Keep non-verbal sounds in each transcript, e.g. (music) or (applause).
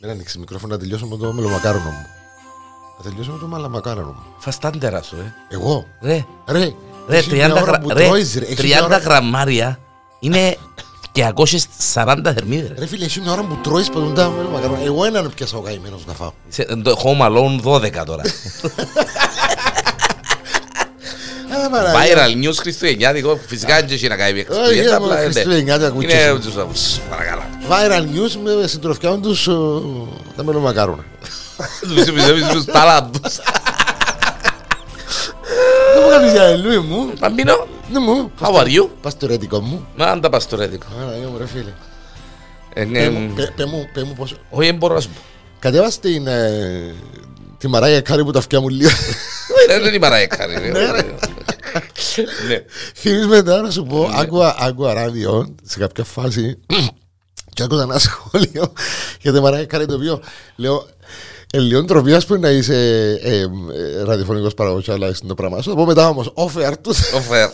Μην ανοίξεις μικρόφωνο να τελειώσω με το μελομακάρονο μου. Να τελειώσω με το μελομακάρονο μου. Φαστάντερα σου, ε. Εγώ; Ρε, Ρε, ρε, έχει 30, μια ώρα γρα... που ρε, τρώεις, ρε. Έχει 30 μια ώρα- γραμμάρια είναι 240 θερμίδες. Ρε φίλε, έχει μια ώρα που τρώεις ποτέ τα μελομακάρονο. Εγώ έναν πιάσα ο καημένος να φάω. Σε- Το Home Alone 12 τώρα. (laughs) Α, Παναγία. Viral news χριστουγεννιάτικο. Φυσικά δεν έχει να κάνει με Όχι, Χριστούγεννα. είναι απλά μόνο είναι- Χριστουγεννιάτικα κουτσές. Είναι τους- παρακαλώ. Viral news με συντροφιά τους ε, τα μελομακάρονα. Τους πιστεύεις τους ταλάντους. Δεν μου κάνεις για ελούι μου. Μπαμπίνο, Ναι μου. how are you? Πας στο ρέτικο μου. Να τα πας στο ρέτικο. Παναγία μου ρε φίλε. Ε, ναι, Πέ μου- πέ- Πέ μου, πέ μου πώς. Όχι, δεν μπορώ να σου πω. Κατέβας την... ε, Τη Μαράια Κάρη που τα αυτιά μου λίγο. Δεν είναι η Μαραέκαρη. Ναι. Θυμείς μετά να σου πω, άκουα, άκουα ράδιο σε κάποια φάση και άκουσα ένα (laughs) σχόλιο για τη Μαράια Κάρη το οποίο λέω ε, λίγο ντροπή ας πούμε να είσαι ε, ε, ραδιοφωνικός παραγωγός και αλλά στην το πράγμα σου. Θα πω μετά όμως, offer τους. Ο Φερ.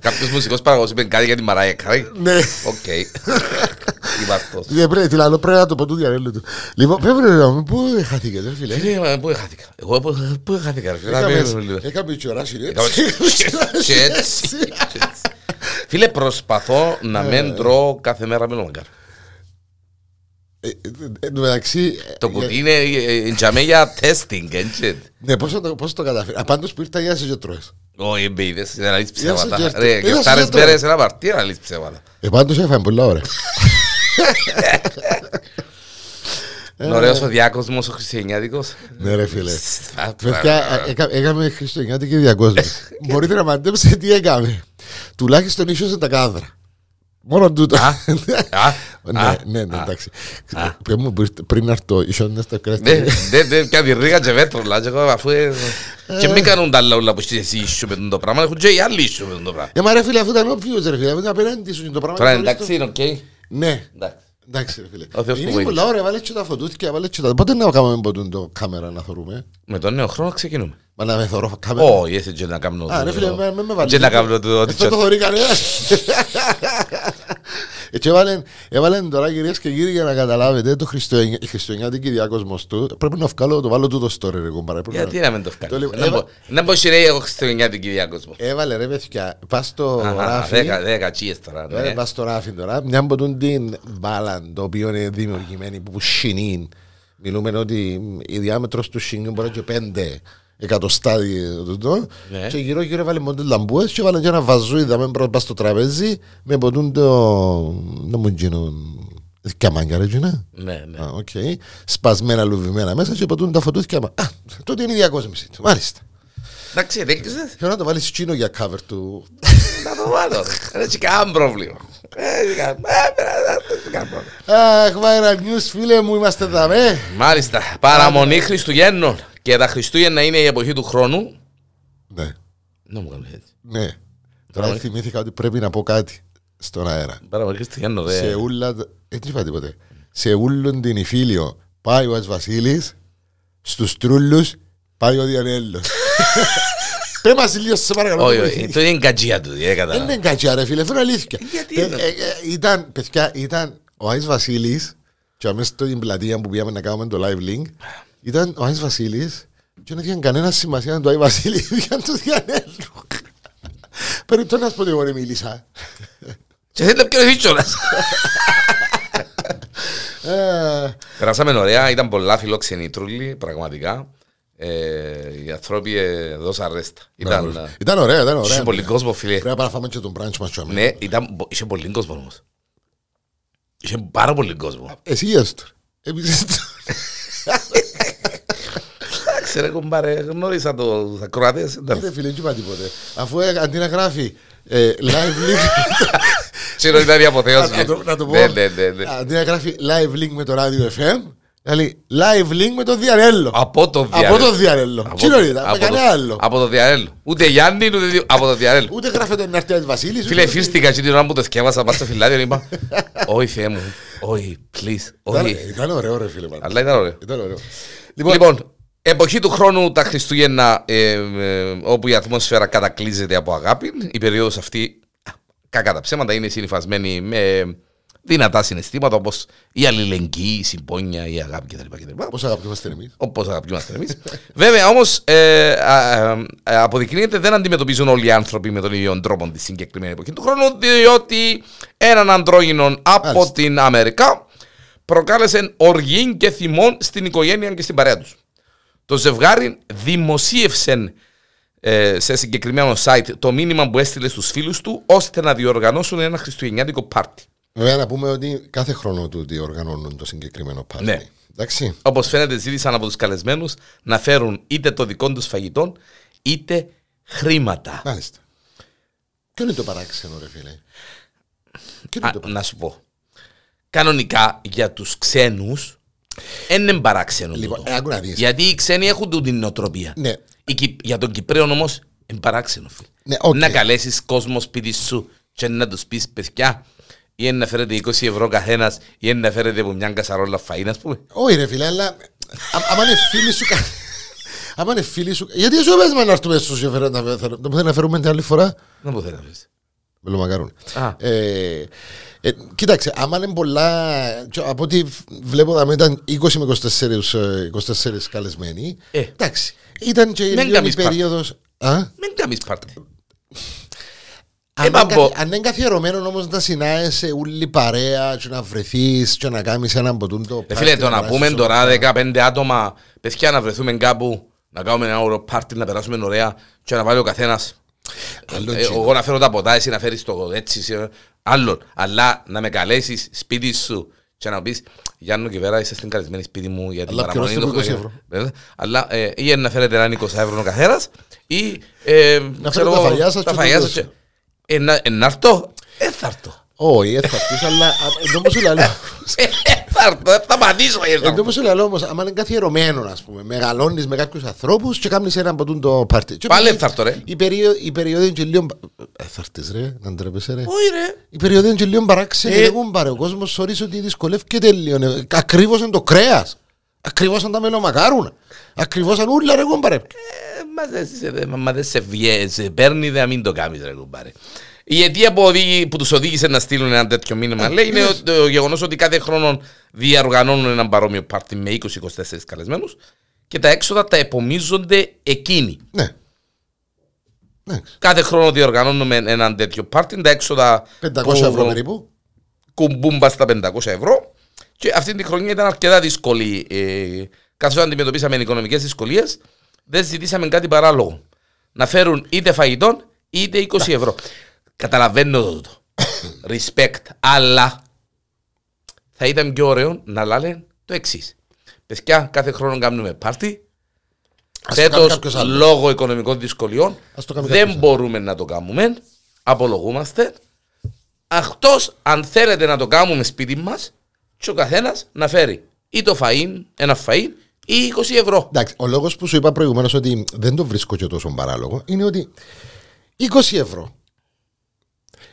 Κάποιος μουσικός παραγωγός είπε κάτι για τη Μαραέκαρη. Ναι. Οκ. (laughs) Είπα αυτός. Δεν πρέπει, τι λέω, πρέπει να το πω του διαρρέλου του. Λοιπόν, πρέπει να μου πού χάθηκε, ρε φίλε; Φίλε, μα, πού χάθηκα. Εγώ πού- πού χάθηκα. ρε φίλε; Να Έκαμε- μην- λίγο. Έκαμε τσιοράσι, ρε. Έκαμε- Και έτσι. και έτσι. Φίλε, προσπαθώ να μην τρώω κάθε μέρα μελομακάρ. Ε, ε, Εν τω μεταξύ, Το κουτί είναι ε, ε, τζαμέ για testing, έτσι. ναι, πώς θα το- πώς το καταφέρεις; Απάντως που ήρθα, γεια σας και τρώες. Όχι, εμπείδες, είναι να λύσεις Γεια σας, ψέματα. γεια σας. Ρε, Γεια και σας, φτάρες γεια τώρα. μέρες ένα παρτί να λύσεις ψέματα. Επάντως έφαγε πολλά ωραία. (laughs) Είναι ωραίος ο διάκοσμος, ο χριστιανιάτικος. Ναι ρε φίλε. Α, Παιδιά, ε, έκα- έκαμε χριστουγεννιάτικη διακόσμηση. (laughs) Μπορείτε να μαντέψετε τι έκαμε. Τουλάχιστον ίσως τα κάδρα. Μόνο τούτο. Α, (laughs) α, Ναι, α, ναι, ναι, α. εντάξει. Πες μου, πριν- Πριν έρθω, ίσως να στο κρέστα. Ναι, ναι, ναι, κάτι ρίγα και βέτρολα και εγώ αφού... ε, Και μην κάνουν τα άλλα όλα που είσαι εσύ ίσιο με το πράγμα, έχουν και οι άλλοι ίσιο με το πράγμα. Ε, μα ρε φίλε, αφού ήταν όποιος ρε φίλε, αφού ήταν απέναντι σου το πράγμα. Τώρα το εντάξει γνώριστο. είναι οκ. Ναι, Εντάξει. εντάξει ρε φίλε. Ο Θεός του Είναι βοήθησε. πολλά ωραία, βάλε και τα φωτούθηκια, βάλε και τα... Πότε να κάνουμε ποτούν το κάμερα να θωρούμε. Με τον νέο χρόνο ξεκινούμε. Μα να με θωρώ κάμερα. Όχι, έτσι και να κάνω Α, ρε φίλε, με με- με βάλε. Και να κάνω το... Δεν το θωρεί κανένας. (laughs) Έτσι έβαλεν, έβαλεν τώρα κυρίες και κύριοι για να καταλάβετε το Χριστουγεννιά- η χριστουγεννιάτικη διάκοσμος του πρέπει να βγάλω, το βάλω τούτο story ρε κουμπάρα. Πρέπει Γιατί να- να μην το Το βγάλεις. λέω, Να έβα- μπω- Να πω σειρέ εγώ χριστουγεννιάτικη διάκοσμο. Έβαλε ρε παιδιά, πας στο Αχα, ράφι. Δέκα, δέκα τσίες τώρα. Έβαλε ναι. πας στο ράφι τώρα, μια από τούν την μπάλαν το οποίο είναι δημιουργημένη που σινήν. Μιλούμε ότι η διάμετρος του σινήν μπορεί να είναι και πέντε εκατοστά τούτο Ναι. και γύρω γύρω έβαλε μόνο τις λαμπούες και έβαλε και ένα βαζούι δάμε μπρος στο τραπέζι με ποτούν το... να μου γίνουν... Καμάνια ρε γίνα. Ναι, ναι. Α, οκ. Σπασμένα λουβημένα μέσα και ποτούν τα φωτούθηκια. Α, τότε είναι η διακόσμηση του. Μάλιστα. Εντάξει, δέκρισες. Θέλω να το βάλεις τσίνο για cover του. Να το βάλω. ρε. Δεν έχει κανένα πρόβλημα. Δεν έχει κανένα- ε, δεν έχει κανένα πρόβλημα. Αχ, viral news, φίλε μου, είμαστε δαμέ. Μάλιστα. Παραμονή Χριστουγέννων. Και τα Χριστούγεννα είναι η εποχή του χρόνου. Ναι, Να μου κάνεις έτσι. ναι. Τώρα θυμήθηκα ότι πρέπει να πω κάτι στον αέρα. Παραμονή Χριστουγέννων, Σε ρε. ούλα. Δεν είπα τίποτε. Σε ούλον την Ιφίλιο πάει ο Ας Βασίλης, στους τρούλους πάει ο Διανέλος. (laughs) Πέ μας λίγο σε παρακαλώ. Όχι, το όχι. βοηθήσει. Το είναι κατζία του. δεν Δεν κατάλαβα. είναι κατσιά ρε φίλε, φέρω αλήθεια. Γιατί Ε, είναι; ε, ε, Ήταν, παιδιά, ήταν ο Άις Βασίλης και αμέσως στην πλατεία που πήγαμε να κάνουμε το live link ήταν ο Άις Βασίλης και δεν είχαν κανένα σημασία το Άι Βασίλης, είχαν το Διανέλου. Περίπτω να σου πω ότι εγώ δεν μίλησα. Και δεν είναι πιο δύσκολας. Ε, Περάσαμε ωραία, ήταν πολλά φιλόξενοι τρούλοι, πραγματικά. Ε, οι άνθρωποι ε, δώσαν ρέστα. Ήταν, ε, Ήταν ωραία, ήταν ωραία. είχε πολύ κόσμο, φίλε. Πρέπει να πάμε να φάμε και τον μπράντσο μας. τσάμε. Ναι, ήταν, μπο- είχε πολύ κόσμο όμως. Είχε πάρα πολύ κόσμο. Εσύ γες τώρα. Εμείς (laughs) Εντάξει ρε κομπάρε, γνώρισα το, τους ακροατές. ήταν. Δεν φίλε, δεν είπα τίποτε. Αφού ε, αντί να γράφει ε, live link Ξέρω ήταν η αποθέωση. Να το- να το πω. Ναι, ναι, ναι, ναι. Αντί να γράφει live link με το ράδιο FM, λέει live link με το Διαρέλο. Από το Από Διαρέλο. το Διαρέλο. Από Τι το- είναι, με από κανένα το- άλλο. Από το Διαρέλο. Ούτε Γιάννη, ούτε δι- από το Διαρέλο. Ούτε γράφεται να έρθει ο Βασίλης. Φίλε, ούτε- φίστηκα και την ώρα που το θυκεύασα πάνω στο φυλάδιο είπα Όχι Θεέ μου, όχι, please, Ήταν- όχι. Ήταν ωραίο ρε φίλε. πάντα. Αλλά ήταν ωραίο. Ήταν ωραίο. Λοιπόν, εποχή του χρόνου τα Χριστούγεννα ε, ε, όπου η ατμόσφαιρα κατακλείζεται από αγάπη. Η περίοδος αυτή, α, κακά τα ψέματα, είναι συνυφασμένη με δυνατά συναισθήματα όπως η αλληλεγγύη, η συμπόνια, η αγάπη κτλ. κτλ. Πώ αγαπιόμαστε εμείς. Όπως αγαπιόμαστε εμείς. (laughs) Βέβαια όμως ε, α, ε, αποδεικνύεται δεν αντιμετωπίζουν όλοι οι άνθρωποι με τον ίδιο τρόπο τη συγκεκριμένη εποχή του χρόνου, διότι έναν αντρόγινο από Μάλιστα. την Αμερικά προκάλεσε οργή και θυμό στην οικογένεια και στην παρέα τους. Το ζευγάρι δημοσίευσε ε, σε συγκεκριμένο site το μήνυμα που έστειλε στους φίλους του ώστε να διοργανώσουν ένα χριστουγεννιάτικο πάρτι. Βέβαια να πούμε ότι κάθε χρόνο του διοργανώνουν το συγκεκριμένο πάρτι. Ναι. Εντάξει. Όπως φαίνεται, ζήτησαν από τους καλεσμένους να φέρουν είτε το δικό τους φαγητό είτε χρήματα. Μάλιστα. Ποιο είναι το παράξενο, ρε φίλε; Ποιο είναι Α, το παράξενο; να σου πω. Κανονικά για τους ξένους δεν είναι παράξενο. Λοιπόν, τούτο. ε, άκου να δεις. Γιατί οι ξένοι έχουν τούτη την νοοτροπία. Ναι. Οι Κυ- για τον Κυπραίο όμως είναι παράξενο. Φίλε. Ναι, οκ. Να καλέσεις κόσμο σπίτι σου και να τους πεις παιδιά, ή να φέρετε 20 ευρώ καθένας, ή να φέρετε από μια κασαρόλα φαΐν, ας πούμε. Όχι ρε φίλε, αλλά α- άμα είναι φίλοι σου... κα- Άμα είναι φίλοι σου... Γιατί σου πες με να έρθουμε στους και φέρω- να φέρω- να να φέρουμε την άλλη φορά; Να πω θέλω. φίλε. Μελομακάρουν. Α. Ε, ε, κοίταξε, άμα είναι πολλά. και Από ό,τι βλέπω, θα ήταν 20 με 24, ε, 24 καλεσμένοι. Ε. Εντάξει. Ήταν και Μην λίγο η κάνεις πάρτι. περίοδος. Αν Μην κάνεις πάρτι. είναι μπαμπο. καθι- αν είναι καθιερωμένο όμως να συνάεσαι όλη παρέα, και να βρεθείς, και να κάνεις ένα από τούτο. Ρε φίλε, πάρτι, το να περάσεις πούμε τώρα όμορφα. 15 άτομα, παιδιά να βρεθούμε κάπου, να κάνουμε ένα ωραίο πάρτι, να περάσουμε ωραία και να βάλει ο καθένας. Άλλο Ε, τσίνο. εγώ να φέρω τα ποτά, εσύ να φέρεις το έτσι, εσύ, άλλον. Αλλά να με καλέσεις σπίτι σου και να πεις Γιάννο και Βέρα, είστε καλεσμένοι σπίτι μου για την Αλλά παραμονή πληρώστε του μου 20 Χριστουγέννου. Βέβαια. Αλλά ε, ή να φέρετε έναν 20 ευρώ ο καθένας, ή ε, Να ξέρω φέρετε τα εγώ, φαγιά σας τα και φαγιά το σας δώσω. και- Ε, να- ε, να έρθω, (laughs) ε, θα έρθω. Όχι, δεν θα πεις, αλλά ενώ που σου λέω. Ε, Θα έρθω, ε, θα πατήσω. ε, θα Ενώ που σου λέω όμως, άμα είναι καθιερωμένο, ας πούμε, μεγαλώνεις με κάποιους ανθρώπους και κάνεις ένα από τούτο το πάρτι. Και Πάλι επειδή θα έρθω, ρε. Η περίοδο, η περίοδο είναι και λίγο. Ε, θα έρθεις ρε, να ντρέπεσαι ρε. Όχι ρε. Η περίοδο είναι και λίγο παράξενη. Ε. Εγώ πάρε. Ο κόσμος θεωρείς ότι δυσκολεύεται λίγο. Ακριβώς είναι το κρέας. Ακριβώς είναι τα μελομακάρουνα. Ακριβώς είναι ούλα ρε εγώ πάρε. Ε, Μα δεν σε- δε- μα δεν σε βγαίνει, σε παίρνει, δεν μην το κάνεις ρε κουμπάρε. Η αιτία που, οδήγη, που τους οδήγησε να στείλουν ένα τέτοιο μήνυμα λέει είναι ο- το γεγονός ότι κάθε χρόνο διαργανώνουν ένα παρόμοιο πάρτι με 20-24 καλεσμένους και τα έξοδα τα επομίζονται εκείνοι. Ναι. Εντάξει. Κάθε χρόνο διοργανώνουμε ένα τέτοιο πάρτι, τα έξοδα 500 ευρώ που περίπου. κουμπούν πας στα 500 ευρώ και αυτή τη χρονιά ήταν αρκετά δύσκολη. Ε, καθώς αντιμετωπίσαμε οικονομικές δυσκολίες, δεν ζητήσαμε κάτι παράλογο. Να φέρουν είτε φαγητό είτε 20 ευρώ. Καταλαβαίνω το τούτο. (coughs) Respect. Αλλά θα ήταν πιο ωραίο να λένε το εξής. Παιδιά, κάθε χρόνο κάνουμε πάρτι. Ας το κάνει Φέτος, κάποιος άλλος. λόγω οικονομικών δυσκολιών, Ας το κάνει δεν κάποιος μπορούμε να το κάνουμε. Απολογούμαστε. Αυτός, αν θέλετε να το κάνουμε σπίτι μας, και ο καθένας να φέρει ή το φαΐν, ένα φαΐν, ή 20 ευρώ. Εντάξει, ο λόγος που σου είπα προηγουμένως ότι δεν το βρίσκω και τόσο παράλογο είναι ότι 20 ευρώ.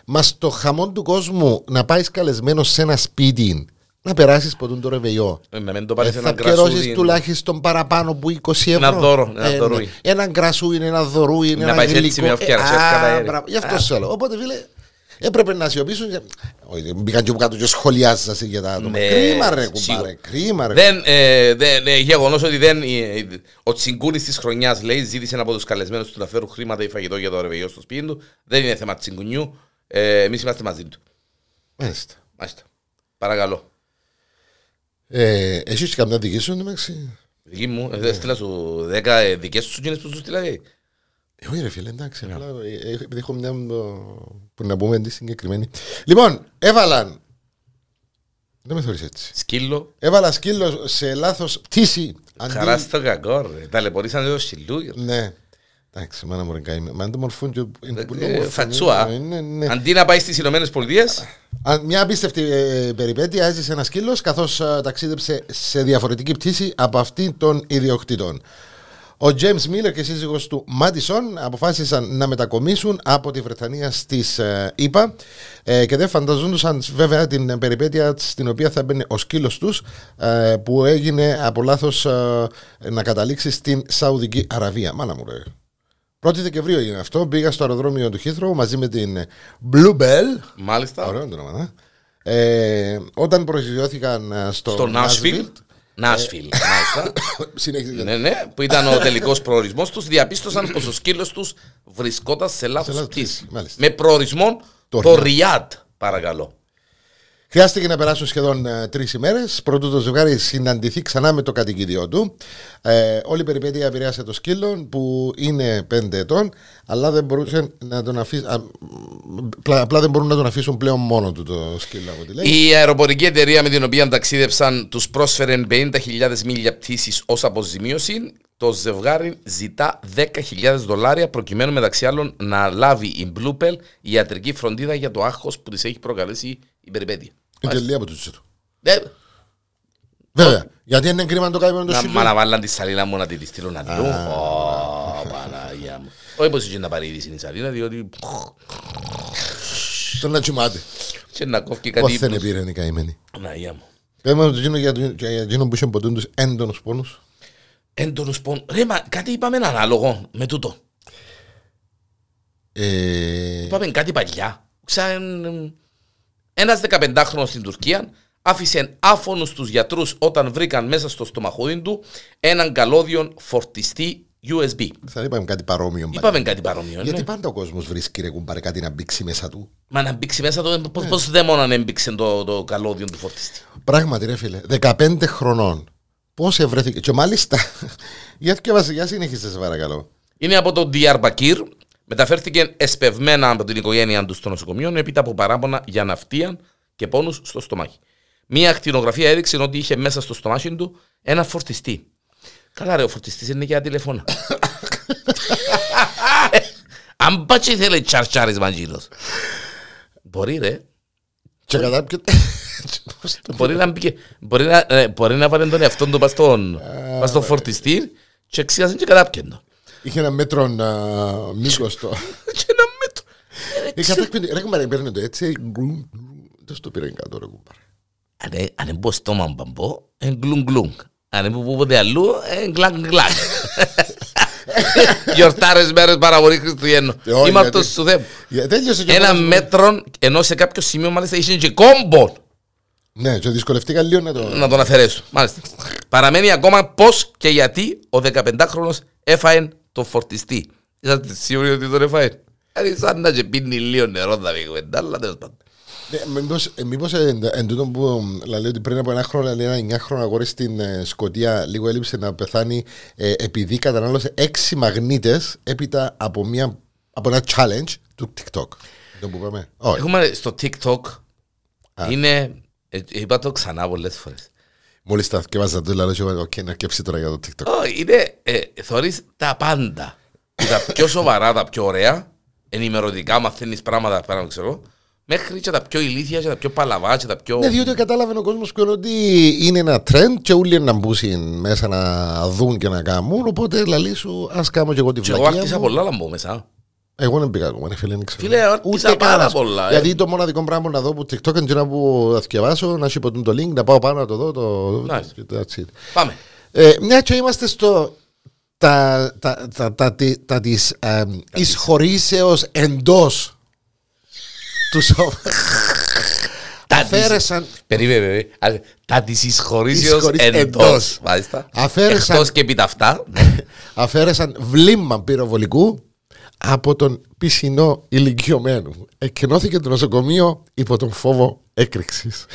Μα το χαμό του κόσμου να πάεις καλεσμένο σε ένα σπίτι να περάσεις ποτέ το ρεβεϊό. Ε, Να μην το Ε, πάρεις θα ένα πληρώσει κρασούδι. τουλάχιστον παραπάνω που 20 ευρώ. Ένα δώρο, ένα ναι. δωρούι. Έναν κρασούι, ένα δωρούι, Να ένα πάεις έτσι γλυκό. με αυτιά, Ε, να ξέρεις α, κατά αέρι. μπράβο, Γι' αυτό Α. σου λέω. Οπότε φίλε, έπρεπε να σιωπήσουν. και- Όχι, μπήκαν και από κάτω και σχολιάζασαν για τα άτομα. Ναι, Κρίμα ρε σίγουρα. κουμπάρε, κρίμα ρε. Δεν, ε, δεν, ε, γεγονός ότι δεν, ε, ο τσιγκούνης της χρονιάς λέει ζήτησε από τους καλεσμένους του να φέρουν χρήματα ή φαγητό για το ρεβεγιό στο σπίτι του. Δεν είναι θέμα τσιγκουνιού. Ε, εμείς είμαστε μαζί του. Μάλιστα. Μάλιστα. Παρακαλώ. Ε, Έχεις και καμιά δική σου εντάξει. Δική μου, ε, έστειλα σου 10 ε, δικές σου γίνες που σου στείλα. ε. Ε, Όχι ρε φίλε, εντάξει. απλά, ε, ε, Επειδή έχω μια ε, που να πούμε τη συγκεκριμένη. Λοιπόν, έβαλαν. Δεν με θεωρείς έτσι. Σκύλο. Έβαλα σκύλο σε λάθος πτήση. αντί- Χαρά στο κακό ρε. Ταλαιπωρήσαν το σιλούγιο. Ναι. Εντάξει, μάνα μου ρε καημένη. Μα είναι το μορφούν και είναι πολύ Ε, όμορφο. Φατσούα. Ναι, ναι, ναι. Αντί να πάει στις Ηνωμένες Πολιτείες, Αν- Μια απίστευτη ε, περιπέτεια έζησε ένας σκύλος καθώς ταξίδεψε σε διαφορετική πτήση από αυτή των ιδιοκτήτων. Ο James Miller και η σύζυγος του Μάτισον αποφάσισαν να μετακομίσουν από τη Βρετανία στις ε, ΗΠΑ ε, και δεν φανταζόντουσαν βέβαια την περιπέτεια στην οποία θα μπαίνει ο σκύλος τους ε, που έγινε από λάθος ε, να καταλήξει στην Σαουδική Αραβία. Μάνα μου ρε. 1η Δεκεμβρίου έγινε αυτό. Πήγα στο αεροδρόμιο του Heathrow μαζί με την Bluebell μάλιστα. Ωραίο το όνομα, ε. Ε, όταν προσγειώθηκαν ε, στο, Στο Νάσφιλ. Nashville, Νάσφιλ, μάλιστα. (laughs) συνέχιζε. ναι, ναι, που ήταν ο τελικός προορισμός τους, διαπίστωσαν πως ο σκύλος τους βρισκόταν σε λάθος λάθος πτήση. πτήση, μάλιστα. Με προορισμό Το το, Ριάντ. Ριάντ, παρακαλώ. Χρειάστηκε να περάσουν σχεδόν τρεις ημέρες πρωτού το ζευγάρι συναντηθεί ξανά με το κατοικίδιο του. Ε, όλη η περιπέτεια επηρέασε το σκύλο που είναι 5 ετών, αλλά δεν μπορούσε να τον αφήσει. α, πλα- Απλά δεν μπορούν να τον αφήσουν πλέον μόνο του το σκύλο από ό,τι λέει. Η αεροπορική εταιρεία με την οποία ταξίδεψαν τους πρόσφερε 50.000 μίλια πτήσης ως αποζημίωση. Το ζευγάρι ζητά 10.000 δολάρια προκειμένου μεταξύ άλλων να λάβει η Bluepel ιατρική φροντίδα για το άγχος που της έχει προκαλέσει η περιπέτεια. Είναι και λίγα από του του. Ε, Βέβαια. Γιατί είναι κρίμα να το κάνουμε με το να, σκύλο. μα να βάλαν τη σαλίνα μου να τη στείλουν αλλού. Ω, Παναγία μου. Όχι πως είχε να πάρει είδηση η σαλίνα, διότι Τον να τσιμάται. και να κόφει Πώς κάτι δεν ύπνος. πήρε η καημένη. Παναγία μου. Πέμε το γίνο για το- για εκείνο που είχε ποτέ τους έντονους πόνους. Έντονος πόν. Ρε, μα κάτι είπαμε ανάλογο με τούτο. Ε, Είπαμε κάτι παλιά. Ξαν... Ένας 15χρονος στην Τουρκία άφησε άφωνους τους γιατρούς όταν βρήκαν μέσα στο στομαχούδι του έναν καλώδιο φορτιστή USB. θα είπαμε κάτι παρόμοιο. πάλι. Είπαμε κάτι παρόμοιο, Γιατί ναι. πάντα ο κόσμος βρίσκει ρε κουμπάρε κάτι να μπήξει μέσα του. Μα να μπήξει μέσα το... Πώς, πώς δαίμοναν έμπηξε το, το καλώδιο του φορτιστή. Πράγματι, ρε φίλε, 15 χρονών. Πώς ευρέθηκε. Και μάλιστα. (laughs) για και βασιλιά συνέχισε, σε παρακαλώ. Είναι από το Diyarbakir. Μεταφέρθηκε εσπευμένα από την οικογένειά τους στο νοσοκομείο έπειτα από παράπονα για ναυτία και πόνους στο στομάχι. Μία ακτινογραφία έδειξε ότι είχε μέσα στο στομάχι του ένα φορτιστή. Καλά ρε, ο φορτιστής είναι για τηλεφώνα. (laughs) Αν πάτσι θέλει τσαρτσάρις μαγίλος. Μπορεί ρε. Και κατά ποιο. (laughs) Μπορεί να, μπήκε, μπορεί να, ε, μπορεί να βάλει τον εαυτόν του πας στον, πας στον φορτιστή και εξήγασαν και κατάπιεν το. Είχε ένα μέτρο μήκος το. Και ένα μέτρο. Ε, Ε, κατάκπιν- Ρε κουμπάρε, παίρνει το έτσι. γκλουμ, γκλουμ, Δεν στο πήρε κάτω, ρε κουμπάρε. Αν ε- Αν είναι πως στόμα μπαμπό, είναι γκλουμ γκλουμ. Αν είναι που πότε αλλού, είναι γκλακ γκλακ. (laughs) Γιορτάρες μέρες παραβολή Χριστουγέννου. Ε, όχι, Είμαι γιατί- αυτός του Θεού. Για- Τέλειωσε και Ένα μόνος μου. μέτρο, ενώ σε κάποιο σημείο μάλιστα είχε και κόμπο Ναι, και δυσκολευτήκα λίγο να το. να τον αφαιρέσω. Μάλιστα. Παραμένει ακόμα πώς και γιατί ο 15χρονος έφαε το φορτιστή. Είσαστε σίγουροι ότι τον έφαε. Δηλαδή σαν να και πίνει λίγο νερό θα πει κουβέντα, αλλά τέλος πάντων. Ναι, μήπως, ε, μήπως ε, εν, εν τούτο που ε, λέει ότι πριν από ένα χρόνο λέει, ένα 9 χρόνο αγόρι στην ε, Σκωτία λίγο έλειψε να πεθάνει ε, επειδή κατανάλωσε 6 μαγνήτες έπειτα από, μια, από ένα challenge του TikTok. Δεν που είπαμε. Όχι. Έχουμε στο TikTok, είναι, ε, είπα το ξανά πολλές φορές. Μόλις τα θυκευάζα το λέω και οκ, να κέψει τώρα για το TikTok. Όχι, είναι, ε, θωρείς τα πάντα. τα πιο σοβαρά, τα πιο ωραία, ενημερωτικά, μαθαίνεις πράγματα, πράγματα ξέρω, μέχρι και τα πιο ηλίθια και τα πιο παλαβά και τα πιο... Ναι, διότι κατάλαβε ο κόσμος πλέον ότι είναι ένα trend και όλοι να μπούσουν μέσα να δουν και να κάνουν. Οπότε λαλή σου, ας κάνω και εγώ τη και εγώ βλακία. άρχισα μου. πολλά να μπω μέσα. Εγώ δεν πήγα ακόμα, ναι, φίλε, δεν ξέρω. Φίλε, άρχισα πάρα κανένας. πολλά, ε. Γιατί το μοναδικό πράγμα που να δω που TikTok είναι να που θα θυκευάσω, να σου υποτούν το link, να πάω πάνω να το δω. Το... Nice. και That's it. Πάμε. Ε, μια και είμαστε στο. Τα, τα, τα, τα, τα, τα της ε, εισχωρήσεως εντός του σώμα. Τα Αφαίρεσαν Περίμενε, περίμενε. Α, Τα της εισχωρήσεως Εισχωρείς εντός. εντός. Μάλιστα. Αφαίρεσαν- Εκτός και επί τα αυτά. ναι. (laughs) αφαίρεσαν βλήμμα πυροβολικού από τον πισινό ηλικιωμένο. Εκκαινώθηκε το νοσοκομείο υπό τον φόβο έκρηξης.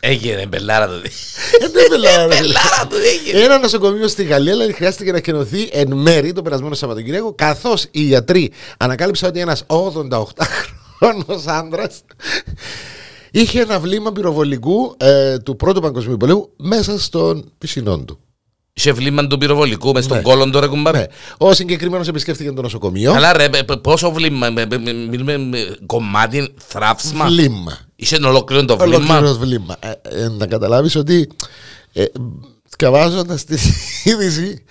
Έγινε μπελάρα το. Ε, δεν πελάρα, ρε. Μπελάρα το έγινε. Ένα νοσοκομείο στη Γαλλία δηλαδή, χρειάστηκε να κενωθεί εν μέρη το περασμένο Σαββατοκύριακο, καθώς οι γιατροί ανακάλυψαν ότι ένας 88χρονο άντρα είχε ένα βλήμα πυροβολικού ε, του Πρώτου Παγκοσμίου Πολέμου μέσα στον πισινό του. Είχε βλήμμα του πυροβολικού μες στον Ναι. κόλλον τώρα κουμπάρε. Ναι. Ο συγκεκριμένος επισκέφθηκε το νοσοκομείο. Αλλά ρε, π- π- πόσο βλήμμα, με- με- με- μιλούμε με κομμάτι, θράψμα. Βλήμα. Είχε ολόκληρο το βλήμμα. Ολόκληρος βλήμα. Ε, ε, να καταλάβεις ότι ε, διαβάζοντα τη είδηση.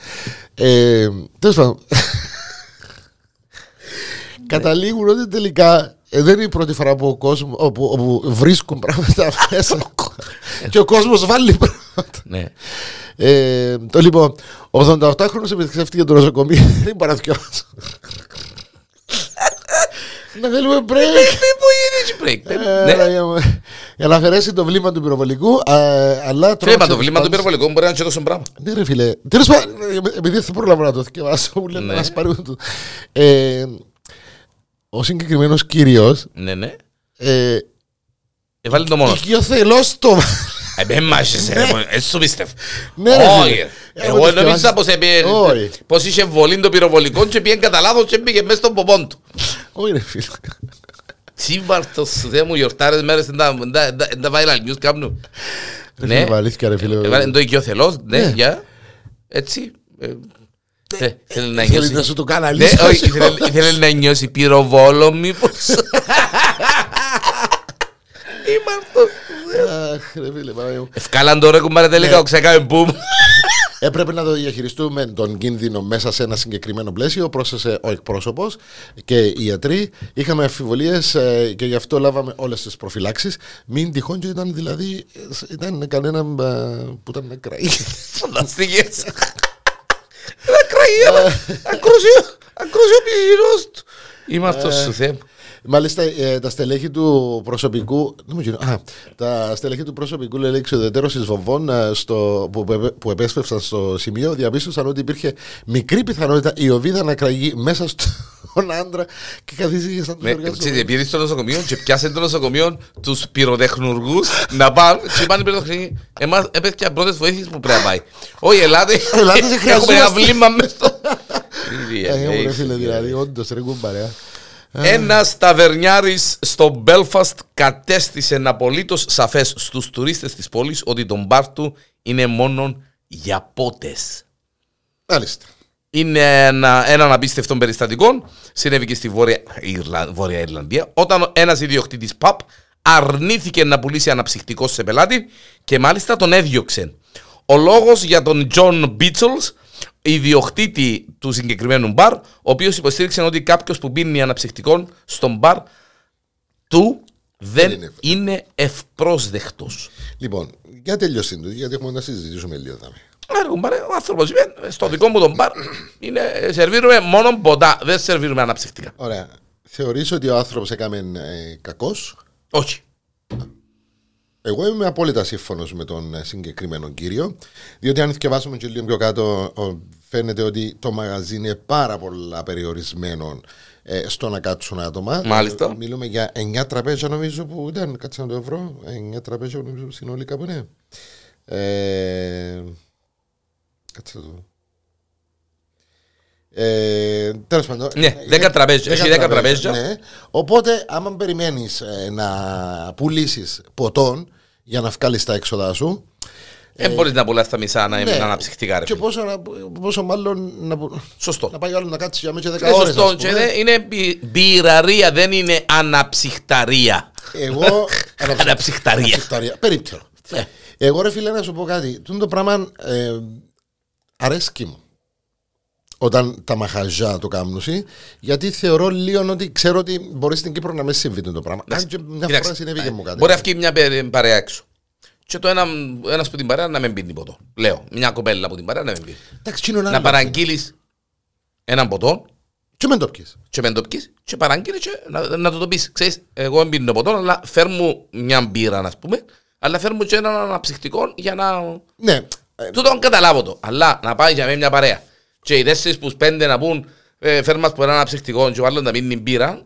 Ε, Τέλος πάντων. καταλήγουν ότι τελικά ε, δεν είναι η πρώτη φορά που, ο κόσμο, όπου, όπου βρίσκουν πράγματα (laughs) μέσα. και ο κόσμος βάλει πράγματα. Ναι. Ε, το λοιπόν, ο 88χρονο επισκέφτηκε το νοσοκομείο. (laughs) Δεν μπορώ να διαβάσω. Να θέλουμε break. Μη μου γίνει break. Ε, Ναι. Παναγία μου. Για να αφαιρέσει το βλήμα του πυροβολικού. ε, Αλλά Φίλε, μα το τρόμαξε βλήμα του τις πυροβολικού μπορεί να είναι και τόσο πράγμα. Ναι, ρε φίλε. Τέλος πάντων, ε, επειδή δεν προλαβαίνω να το θυκευάσω, μου λένε Ναι. να σπαρούν του. Ε, ο συγκεκριμένος κύριος. Ναι, ναι. Ε, Έβαλε το μόνος. οικειοθελώ το. Ε, με μάχεσαι, ρε, μόνο. έτσι σου πίστευ. Ναι, ρε, Όχι. φίλε. Εγώ το νόμιζα θυκευάσεις. πως επίε- Όχι. πως είχε βολή το πυροβολικό και πήγε κατά λάθος και πήγε μέσα στον ποπόν του. Όχι, ρε φίλε. Σύμπαρτος, Θεέ μου, γιορτάρες μέρες εν τα- εν τα- εν τα- εν τα viral news κάπνου. Ρε Ναι, φίλε, αλήθεια, ρε φίλε. έβαλε το οικειοθελώς, ναι, Ναι. για. Έτσι. ε, ε, Θέλει να Θέλει νιώσει. να σου το Ναι, καναλίσει. όχι, ήθελε- ήθελε να νιώσει πυροβόλο μήπως. (laughs) Ήμαρτος. Αχ, ρε φίλε, Παναγία μου. Ευκάλαν τώρα κουμπάρε τελικά, Ναι. ο ξεκάμε μπουμ. (laughs) Έπρεπε να το διαχειριστούμε τον κίνδυνο μέσα σε ένα συγκεκριμένο πλαίσιο. Πρόσθεσε ο εκπρόσωπος και οι ιατροί. Είχαμε αμφιβολίες και γι' αυτό λάβαμε όλες τις προφυλάξεις. Μην τυχόν και ήταν δηλαδή. ε, Ήταν κανένα ε, που ήταν νεκρά. (laughs) Φανταστικές. Ένα κραγία, ακροσιο, ακροσιο πισινός του. Είμαστε σου Θεέ μου. Μάλιστα ε, τα στελέχη του προσωπικού. δεν μου γίνεται, Α, τα στελέχη του προσωπικού λέει εξοδετέρωση βομβών ε, στο, που, που, που επέσπευσαν στο σημείο διαπίστωσαν ότι υπήρχε μικρή πιθανότητα η οβίδα να κραγεί μέσα στον άντρα και καθίσει σαν τους Ναι, ξέρετε, Πήγε στο νοσοκομείο και πιάσε το νοσοκομείο τους πυροτεχνουργούς να πάνε και πάνε πυροτεχνικοί. Εμάς έπαιξε και πρώτες βοήθειες που πρέπει να πάει. Όχι, ελάτε, Ελάτε, δεν έχουμε ένα χρειαζόμαστε. βλήμα μες στο... Ε, ρε φίλε, δηλαδή, όντως ρε κουμπαρέα. Ένας ταβερνιάρης στο Belfast κατέστησε απολύτως σαφές στους τουρίστες της πόλης ότι το μπαρ του είναι μόνο για πότες. Μάλιστα. Είναι ένα, έναν απίστευτο περιστατικό. Συνέβη και στη Βόρεια, Ιρλα, Βόρεια Ιρλανδία όταν ένας ιδιοκτήτης pub αρνήθηκε να πουλήσει αναψυκτικός σε πελάτη και μάλιστα τον έδιωξε. Ο λόγος για τον John Beatles, ιδιοκτήτη του συγκεκριμένου μπαρ, ο οποίος υποστήριξε ότι κάποιος που πίνει αναψυκτικό στον μπαρ του δεν είναι είναι ευπρόσδεκτος. Λοιπόν, για τελειώσει το, γιατί έχουμε να συζητήσουμε λίγο. δάμε. Άρα, κουμπάρε, ο άνθρωπος είπε: Στο δικό μου τον μπαρ είναι, σερβίρουμε μόνο ποτά, δεν σερβίρουμε αναψυκτικά. Ωραία. Θεωρείς ότι ο άνθρωπος έκαμε ε, κακός; Όχι. Εγώ είμαι απόλυτα σύμφωνος με τον ε, συγκεκριμένο κύριο. Διότι αν διαβάσουμε και λίγο πιο κάτω, ο- φαίνεται ότι το μαγαζί είναι πάρα πολλά περιορισμένο ε, στο να κάτσουν άτομα. Μάλιστα. Ε, μιλούμε για 9 τραπέζια νομίζω που ήταν, κάτσε να το βρω. 9 τραπέζια νομίζω συνολικά που είναι. Ε, κάτσε να το δω. Ε, Τέλος πάντων. Ναι, ε, 10 τραπέζια. Έχει 10 τραπέζια. Ναι. Οπότε, άμα περιμένεις να πουλήσεις ποτών για να βγάλεις τα έξοδα σου. Δεν μπορείς να πουλάς τα μισά να είναι ναι. αναψυκτικά. Ρε. Και πόσο, να- πόσο μάλλον να, που- Σωστό. να πάει ο άλλος να κάτσει για μέσα 10 Είναι ώρες, σωστό. ας Και πούμε. δεν- είναι μπι- μπειραρία, δεν είναι αναψυχταρία. Εγώ. (laughs) Αναψυχταρία. Αναψυχταρία. Περίπτερο. Ναι. Εγώ ρε φίλε να σου πω κάτι. Τούτο το πράγμα ε, αρέσκει μου. Όταν τα μαχαζιά το κάνουν, γιατί θεωρώ λίγο ότι ξέρω ότι μπορεί στην Κύπρο να με συμβεί το πράγμα. Αν και μια Κοίταξε, φορά συνέβη και μου κάτι. Μπορεί να βγει μια πε- παρέα έξω. Και το ένα ένας που την παρέα να μην πίνει ποτό. Λέω, μια κοπέλα από την παρέα να μην πίνει. Εντάξει, τι είναι ένα Να άλλος. παραγγείλεις έναν ποτό Και με το πιες. και με το πεις και παραγγείλεις και να, να του το πεις. Ξέρεις, εγώ δεν πίνω ποτό, αλλά φέρ μου μια μπύρα, να πούμε, αλλά φέρ μου και έναν αναψυκτικό για να... Ναι. Ε, Τούτο καταλάβω το. Αλλά να πάει για μένα μια παρέα. Και οι τέσσερις που πέντε να πούν ε, φέρ μας που ένα αναψυκτικό και ο άλλος να πίνει μπύρα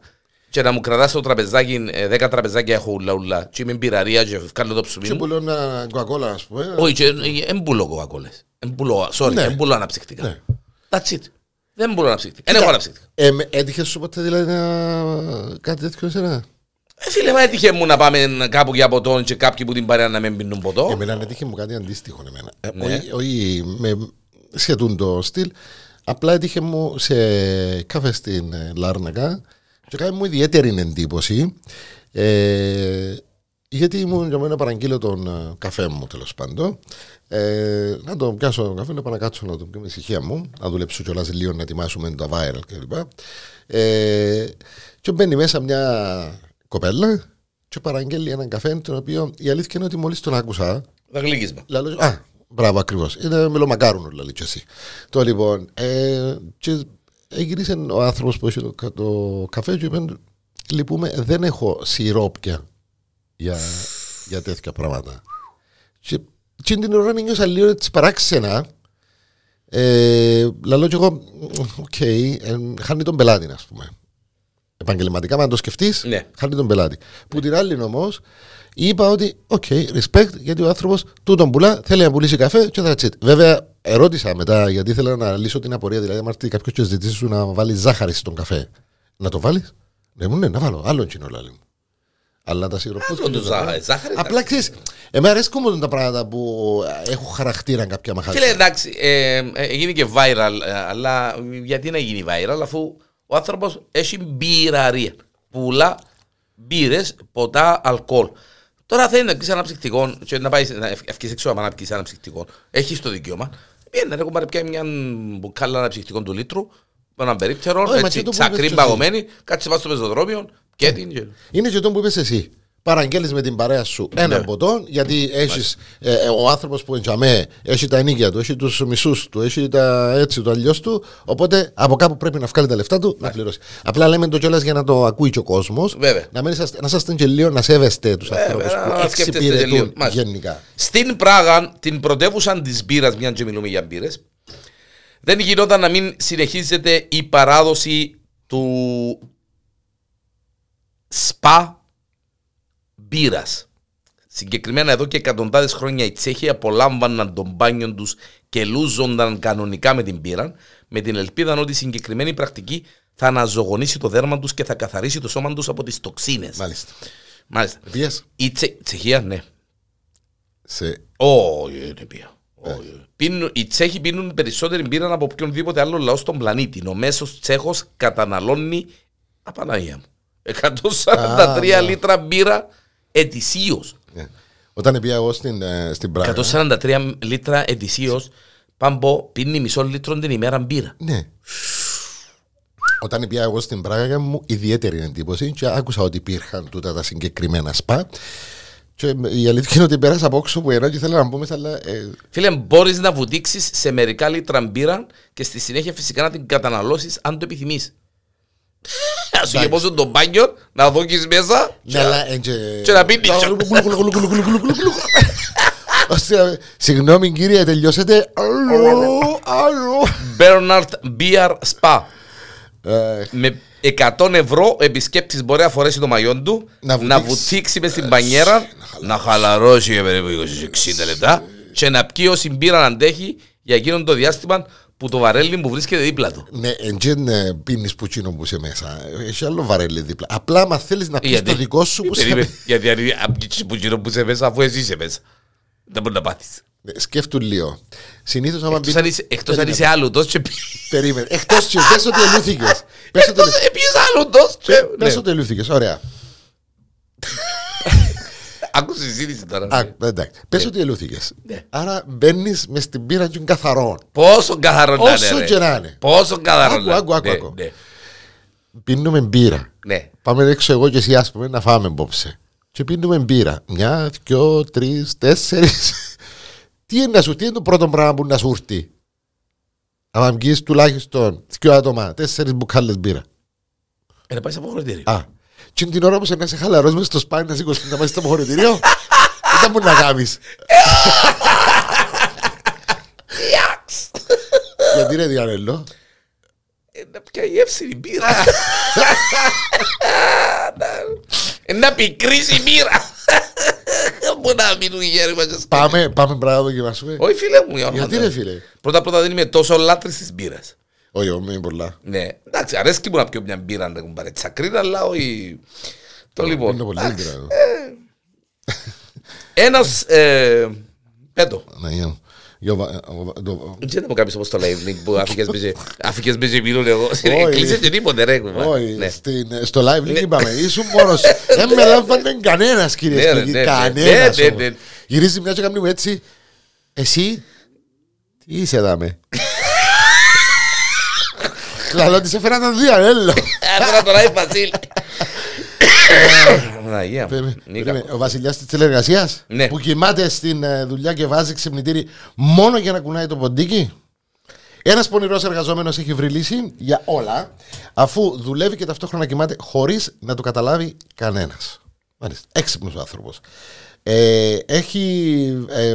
και να μου κρατάς το τραπεζάκι, ε, δέκα τραπεζάκια έχω ούλα ούλα και είμαι μπειραρία και βγάλω το ψουμί Και μου. που λέω μια κοκακόλα, ας πούμε. Όχι, και δεν πουλώ κοκακόλες. Δεν πουλώ, sorry, Ναι. δεν πουλώ αναψυκτικά. Ναι. That's it. Δεν πουλώ αναψυκτικά. Δεν έχω αναψυκτικά. Ε, με- έτυχες σου ποτέ δηλαδή να... κάτι τέτοιο εσένα; Ε, φίλε, μα έτυχε μου να πάμε κάπου για ποτό και κάποιοι που την παρέα να μην πίνουν ποτό. Εμένα έτυχε μου κάτι αντίστοιχο εμένα. Ε, Ναι. όχι- Όχι με σχετούν το στυλ. Απλά έτυχε μου σε καφέ στην ε, Λάρνακα και κάνει μου ιδιαίτερη εντύπωση. Ε, γιατί ήμουν για μένα παραγγείλω τον ε, καφέ μου τέλος πάντων. Ε, να τον πιάσω τον καφέ, να πάω να κάτσω να τον πιω με ησυχία μου, να δουλέψω κιόλας λίγο να ετοιμάσουμε τα viral κλπ. Ε, και μπαίνει μέσα μια κοπέλα και παραγγέλει έναν καφέ, τον οποίο η αλήθεια είναι ότι μόλις τον άκουσα, Τα γλύκισμα. Λαλός, α, μπράβο ακριβώς. Είναι μελομακάρουνο, λέει και εσύ. Το λοιπόν. Ε, και γύρισε ο άνθρωπος που είχε το, κα- το καφέ και είπε, λυπούμε, δεν έχω σιρόπια για, για τέτοια πράγματα. Και, και την ώρα νιώσα λίγο έτσι παράξενα. Ε, λαλώ και εγώ, οκ, ε, χάνει τον πελάτη, ας πούμε. Επαγγελματικά, αν το σκεφτείς, Ναι. χάνει τον πελάτη. Που την άλλη όμως, είπα ότι, OK, respect, γιατί ο άνθρωπος τούτον πουλά, θέλει να πουλήσει καφέ και that's it. Βέβαια, ερώτησα μετά, γιατί ήθελα να λύσω την απορία. Δηλαδή, αν έρθει κάποιος και ζητήσει σου να βάλεις ζάχαρη στον καφέ, να το βάλεις; Ναι, μου ναι, να βάλω. Άλλο κοινό λαλεί μου. Αλλά τα σιροπούς Άλλο και το τα- ζάχαρη, ζάχαρη, Απλά ξέρεις, εμένα αρέσκουν μου τα πράγματα που έχουν χαρακτήρα κάποια μαχάλια. Φίλε, εντάξει, ε, ε, έγινε και viral, ε, αλλά γιατί να γίνει viral, αφού ο άνθρωπος έχει μπειραρία. Πουλά μπύρες, ποτά, αλκοόλ. Τώρα θέλει να πει ένα ψυχτικό, και να πάει να ευκεί έξω άμα να πει ένα ψυχτικό. Έχεις το δικαίωμα. Πήγαινε, έχω πάρει πια μια μπουκάλα ένα ψυχτικό του λίτρου, με έναν περίπτερο, Όχι, μα έτσι, και το που είπες τσακρή και παγωμένη, κάτσε πάνω στο πεζοδρόμιο και την. και- Είναι και το που είπες εσύ. Παραγγέλνεις με την παρέα σου ένα Ναι. ποτό, γιατί έχεις, ε, ε, ο άνθρωπος που εντιαμέ έχει τα ενίκια του, έχει τους μισούς του, έχει τα έτσι το αλλιώς του. Οπότε από κάπου πρέπει να βγάλει τα λεφτά του να πληρώσει. Απλά λέμε το κιόλας για να το ακούει και ο κόσμος. Βέβαια. Να, μην είσαστε, να είσαστε και λίγο να σέβεστε τους ανθρώπους να που σκέφτεστε και λίγο. εξυπηρετούν Μάλιστα. γενικά. Στην Πράγα, την πρωτεύουσα της μπύρας, μια και μιλούμε για μπύρες, δεν γινόταν να μην συνεχίζεται η παράδοση του σπα μπύρας. Συγκεκριμένα εδώ και εκατοντάδες χρόνια οι Τσέχοι απολάμβαναν τον μπάνιο τους και λούζονταν κανονικά με την μπύρα, με την ελπίδα ότι η συγκεκριμένη πρακτική θα αναζωογονήσει το δέρμα τους και θα καθαρίσει το σώμα τους από τις τοξίνες. Μάλιστα. Μάλιστα. Πήγες Η Τσε... Τσεχία, ναι. σε. Όχι, δεν πια. Όχι. Πίνουν- Οι Τσέχοι πίνουν περισσότερη μπύρα από οποιονδήποτε άλλο λαός στον πλανήτη. Ο μέσος Τσέχος καταναλώνει. Απαναγία μου. 143 ναι. λίτρα μπύρα ετησίως. ναι. Όταν πήγα εγώ στην, ε, στην Πράγα. 143 λίτρα ετησίως. Πάμπο πίνει μισό λίτρο την ημέρα μπύρα. Ναι. Όταν πήγα εγώ στην Πράγα έκανα μου ιδιαίτερη εντύπωση και άκουσα ότι υπήρχαν τούτα τα συγκεκριμένα σπα και η αλήθεια είναι ότι πέρασα από όξω που ενώ και ήθελα να πούμε αλλά ε, Φίλε, μπορείς να βουτήξεις σε μερικά λίτρα μπύρα και στη συνέχεια φυσικά να την καταναλώσεις αν το επιθυμείς. Α σου γεμώσουν το μπάνιο, να δόκεις μέσα. ναι, αλλά ε, και- και να πίνεις. Ώστε, Συγγνώμη κύριε τελειώσετε Άλλο, άλλο Bernard Beer Spa. Ε, Με 100 ευρώ επισκέπτη μπορεί να φορέσει το μαγιό του, Να να, βουτήξει. βουτήξει με στην πανιέρα, να χαλαρώσει για περίπου 20-60 λεπτά και να πιει όση μπύρα αντέχει για εκείνο το διάστημα που το βαρέλι που βρίσκεται δίπλα του. Ναι, εντζεν πίνεις πουτσίνο που είσαι μέσα. Έχει άλλο βαρέλι δίπλα. Απλά άμα θέλεις να πεις το δικό σου που σε Περίμενε, Γιατί αν αν πιεις που γύρω που είσαι μέσα, αφού εσύ είσαι μέσα. Δεν μπορεί να πάθεις. Ναι, Σκέφτου λίγο. Συνήθως άμα Εκτός αν είσαι- Εκτός αν είσαι άλλο τόσο και πει- Περίμενε. Εκτός και πες ότι ελούθηκες. (laughs) Πες ότι Εκτός έπιες άλλο τόσο και- Πες Ναι. ότι ελούθηκες, ωραία Άκουσε συζήτηση τώρα. Α, εντάξει. Πες ότι ελούθηκες Ναι. Άρα μπαίνεις μες στην πύρα και είναι καθαρό Πόσο καθαρό να Όσο είναι. ρε. και να είναι. Πόσο καθαρό Άκου, να άκου, άκου, Ναι, άκου. ναι, Πίνουμε μπύρα Ναι. Πάμε έξω εγώ και εσύ ας πούμε να φάμε μπόψε Και πίνουμε μπύρα Μια, δυο, τρεις, τέσσερις (laughs) Τι είναι να σου, τι είναι το πρώτο πράγμα που να σου έρθει Αν βγεις τουλάχιστον δυο άτομα, τέσσερις μπουκάλες μπύρα Ε, να πάεις σε αποχωρητήριο. Α, και την ώρα που σε να είσαι χαλαρός μες στο σπάνι να σηκωθείς να πάει στο αποχωρητήριο Δεν μπορεί να κάνεις Ιάξ. Γιατί ρε Διανέλο Ε, Να πιάει εύσηρη μπύρα. Να- Να πικρίσει η μπύρα. Πού να μείνουν οι γέροι μας. Πάμε, πάμε πράγμα να δοκιμάσουμε Όχι φίλε μου. για όνομα Γιατί του ρε Θεού. φίλε; Πρώτα πρώτα δεν είμαι τόσο λάτρης της μπύρας. Όχι, όχι, μην πολλά Ναι, εντάξει, αρέσκει μου να πιω μια μπύρα να έχουν πάρει τσακρίνα, αλλά όχι... Το Είναι λοιπόν, πολύ εντάξει, λίτρα ένας, ε, πέτω, Ναι, γεια. Γεια, βα- ο- το- δεν ξέρω κάποιος όπως το λέει, Νίκ, που άφηκες με σε- (laughs) άφηκες με σε μήνουν εγώ, Όχι. κλείσε και τίποτε ρε, κουβά. Όχι, Ναι. στην- στο live link είπαμε, ήσουν μόνος. Δεν (laughs) με λάμβανε κανένας Ναι, κύριε ρε, Σπίγη, ναι, ναι. κανένας Ναι, ναι, όμως. ναι. Γυρίζει μια και κάνει μου έτσι, εσύ, τι είσαι εδώ με. (laughs) Λαλό της έφερα τον Διανέλο. Άκουρα τώρα η Βασίλη. Παναγία μου. Περίμενε, Νίκα. περίμενε. Ο βασιλιάς της τηλεργασίας Ναι. που κοιμάται στην ε, δουλειά και βάζει ξυπνητήρι μόνο για να κουνάει το ποντίκι. Ένας πονηρός εργαζόμενος έχει βρει λύση για όλα, αφού δουλεύει και ταυτόχρονα κοιμάται χωρίς να το καταλάβει κανένας. Μάλιστα. Έξυπνος άνθρωπος. Ε, έχει. Ε,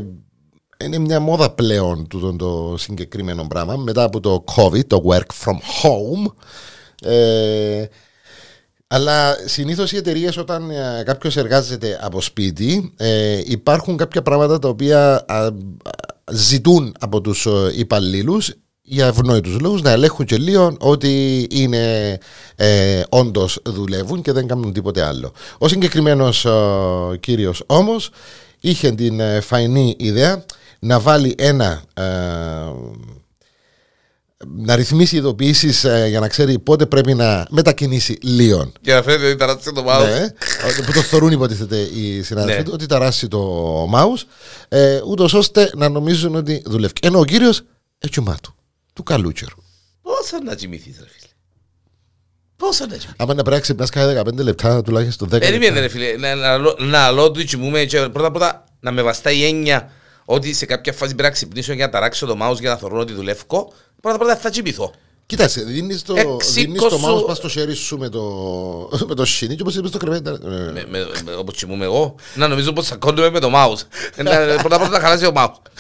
είναι μια μόδα πλέον του το συγκεκριμένο πράγμα μετά από το COVID, το work from home. Ε, αλλά συνήθως οι εταιρείες όταν ε, κάποιος εργάζεται από σπίτι, ε, υπάρχουν κάποια πράγματα τα οποία ζητούν από τους ε, υπαλλήλους για ευνόητους λόγους να ελέγχουν και λίγο ότι είναι ε, όντως δουλεύουν και δεν κάνουν τίποτε άλλο. Ο συγκεκριμένος κύριος όμως είχε την φαϊνή ιδέα να βάλει ένα να ρυθμίσει ειδοποιήσει ε, για να ξέρει πότε πρέπει να μετακινήσει λίον. Και να φαίνεται ότι ταράσει το mouse. Ναι, που το θεωρούν υποτίθεται οι συνάδελφοι του, ότι ταράσει το mouse, ε, ούτω ώστε να νομίζουν ότι δουλεύει. Ενώ ο κύριο έχει του, του καλούτσερου. Πόσα να κοιμηθεί, ρε φίλε. Πόσα να κοιμηθεί. Άμα να πρέπει να ξυπνά κάθε 15 λεπτά, τουλάχιστον 10 λεπτά. Περίμενε, ρε φίλε. Να, να, να, να λέω του κοιμούμε. Πρώτα πρώτα να με βαστάει η έννοια ότι σε κάποια φάση πρέπει να ξυπνήσω για να ταράξω το mouse για να θεωρώ ότι δουλεύω. Πρώτα πρώτα θα τσιμπηθώ. Κοίταξε, δίνεις το, δίνεις το mouse πας στο χέρι σου με το, με το σινί και όπως είπες το κρεβέντα. Όπως τσιμούμε εγώ, να νομίζω πως σακώνουμε με το mouse. Πρώτα πρώτα να χαλάσει το mouse.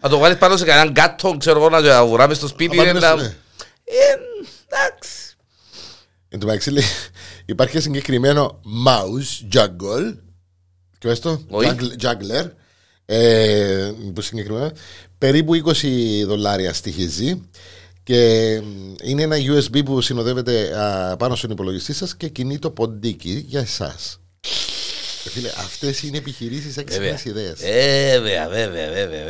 Να το βάλεις πάνω σε κανέναν κάτω, ξέρω εγώ, να βουράμε στο σπίτι. Ε, εντάξει. Εν τω μεταξύ υπάρχει συγκεκριμένο mouse juggle. Και το, juggler. Ε, που συγκεκριμένα περίπου 20 δολάρια στοιχίζει και είναι ένα USB που συνοδεύεται α, πάνω στον υπολογιστή σας και κινεί το ποντίκι για εσάς. Φίλε, αυτές είναι επιχειρήσεις έξυπνες ιδέες. Βέβαια, βέβαια, βέβαια,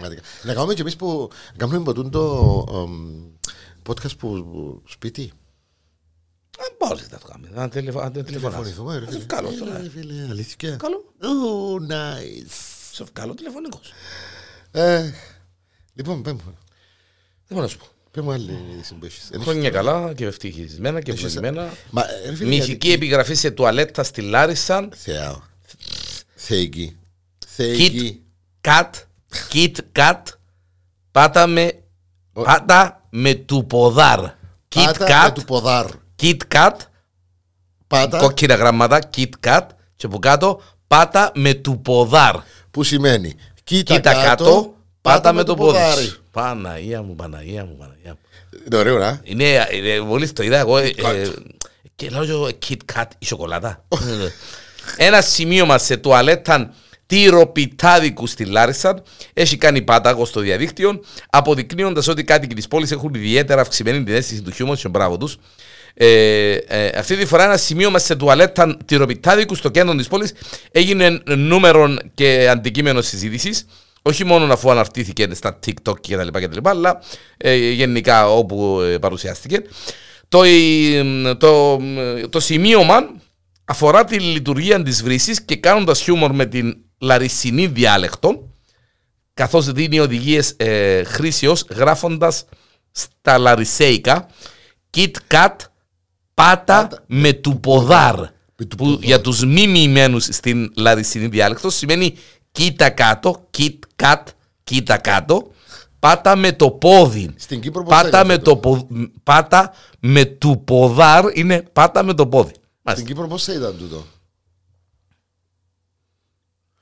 βέβαια. Να κάνουμε και εμείς που κάνουμε ποτούν το podcast που σπίτι. Αν μπορείς να το κάνουμε, να τηλεφωνήσουμε. Καλό τώρα. Αλήθεια. Καλό. Oh, nice. Σε καλό τηλεφωνικός. Ε, λοιπόν, πέμπω. Δεν μπορώ να σου πω. Πέμπω άλλη συμπέση. Χρόνια καλά και ευτυχισμένα και ευλογημένα. Μυθική επιγραφή σε τουαλέτα στη Λάρισαν. Θεά. Θεϊκή. Θεϊκή. Κατ. Κιτ κατ. Πάτα με. Πάτα με του ποδάρ. Κιτ κατ. του ποδάρ. Κιτ κατ. Πάτα. Κόκκινα γραμμάτα. Κιτ κατ. Και από κάτω πάτα με του ποδάρ. Που σημαίνει κοίτα, κοίτα κάτω, κάτω, πάτα με το πόδι σου. Παναγία μου, Παναγία μου, Παναγία μου. Είναι ωραίο, να. Είναι, είναι μόλις το είδα εγώ ε, ε, και λέω Kit Kat η σοκολάτα. Ένα σημείωμα σε τουαλέτα τυροπιτάδικου στη Λάρισα έχει κάνει πάταγο στο διαδίκτυο, αποδεικνύοντας ότι κάτοικοι της πόλης έχουν ιδιαίτερα αυξημένη την αίσθηση του χιούμορ και μπράβο τους. Ε, ε, αυτή τη φορά ένα σημείο μας σε τουαλέτα τυροπιτάδικου στο κέντρο της πόλης έγινε νούμερο και αντικείμενο συζήτησης. Όχι μόνο αφού αναρτήθηκε στα TikTok κτλ. αλλά ε, γενικά όπου ε, παρουσιάστηκε. Το, ε, το, το σημείωμα αφορά τη λειτουργία της βρύσης και κάνοντας χιούμορ με την λαρισινή διάλεκτο, καθώς δίνει οδηγίες ε, χρήσεως γράφοντας στα λαρισέικα Kit Kat πάτα με του ποδάρ. Που για τους μη μοιημένους στην λαρισινή διάλεκτος σημαίνει κοίτα κάτω, κιτ κατ, κοίτα κάτω. Πάτα με το πόδι. Στην Κύπρο πάτα, με το πάτα με του ποδάρ είναι πάτα με το πόδι. Στην Κύπρο πώς θα ήταν τούτο;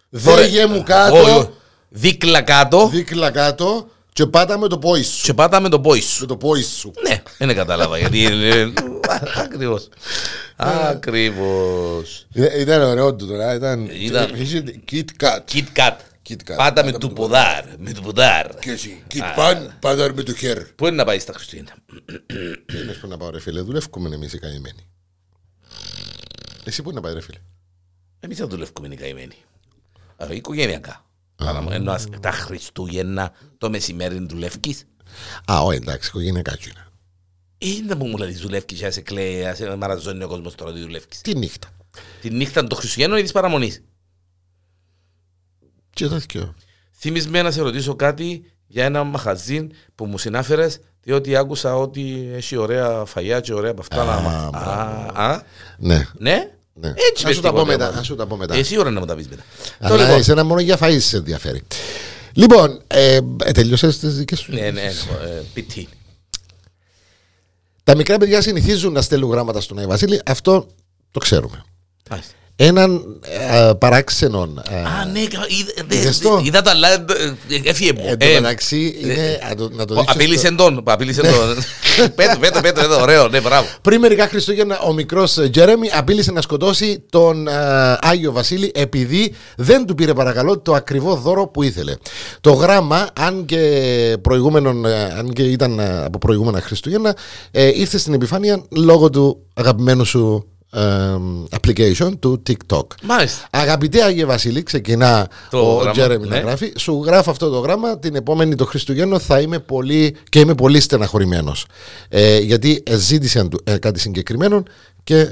Δέγε μου κάτω. Δίκλα κάτω. Δίκλα κάτω. Και πάτα με το πόη σου. Και πάτα με το πόη σου. Με το πόη σου. Ναι, δεν κατάλαβα γιατί. Ακριβώς. Ακριβώς. Ήταν ωραίο του τώρα. Ήταν. Kit Kat. Kit Kat. Πάτα με το ποδάρ. Με το ποδάρ. Και εσύ. Kit Pan, πάτα με το χέρ. Πού είναι να πάει στα Χριστούγεννα; Δεν είναι που να πάω, ρε φίλε. Δουλεύουμε εμείς οι καημένοι. Εσύ πού είναι να πάει, ρε φίλε; Εμείς δεν δουλεύουμε οι καημένοι. Οικογενειακά. Ενώ τα Χριστούγεννα το μεσημέρι δουλεύκεις. Α, όχι εντάξει, οικογενειακά είναι. Είναι που μου λέει δουλεύκεις και σε κλαίει, σε μαραζώνει ο κόσμος τώρα ότι δουλεύκεις. Τη νύχτα. Τη νύχτα των Χριστουγέννων ή της παραμονής. Και το θυκιο. Θυμισμένα να σε ρωτήσω κάτι για ένα μαχαζίν που μου συνάφερες διότι άκουσα ότι έχει ωραία φαγιά και ωραία από αυτά να Ναι. Ναι; Ναι. Έτσι να σου τα πω μετά. Να σου τα πω μετά. Εσύ ώρα να μου τα πεις μετά. Αλλά λοιπόν. εσένα μόνο για φαΐ σε ενδιαφέρει. Λοιπόν, ε, ε, τελειώσες τις δικές σου. Ναι, ναι, ε, πιτή. Τα μικρά παιδιά συνηθίζουν να στέλνουν γράμματα στον Άι Βασίλη. Αυτό το ξέρουμε. Μάλιστα. Έναν ε, παράξενον. ε, Α, ναι, κα- είδα- δε- Είδες το; είδα το, αλλά ε, έφυγε μου. Εν τω Ε, μεταξύ, είναι, να το- να το ο- δείξω Απείλησε στο- τον, απείλησε τον. (laughs) Πέτω, πέτω, πέτω, πέτω, ωραίο, ναι, μπράβο. Πριν μερικά Χριστούγεννα, ο μικρός Τζέρεμι απείλησε να σκοτώσει τον ε, Άγιο Βασίλη επειδή δεν του πήρε παρακαλώ το ακριβό δώρο που ήθελε. Το γράμμα, αν και, προηγούμενον, ε, αν και ήταν ε, από προηγούμενα Χριστούγεννα, ε, ήρθε στην επιφάνεια λόγω του αγαπημένου σου ε, application του TikTok. Μάλιστα. Αγαπητέ Άγιε Βασίλη, ξεκινά Το ο γράμμα, Τζέρεμι να ναι. γράφει. Σου γράφω αυτό το γράμμα. Την επόμενη το Χριστουγέννο θα είμαι πολύ και είμαι πολύ στεναχωρημένος. Ε, γιατί ζήτησαν του- ε, κάτι συγκεκριμένο και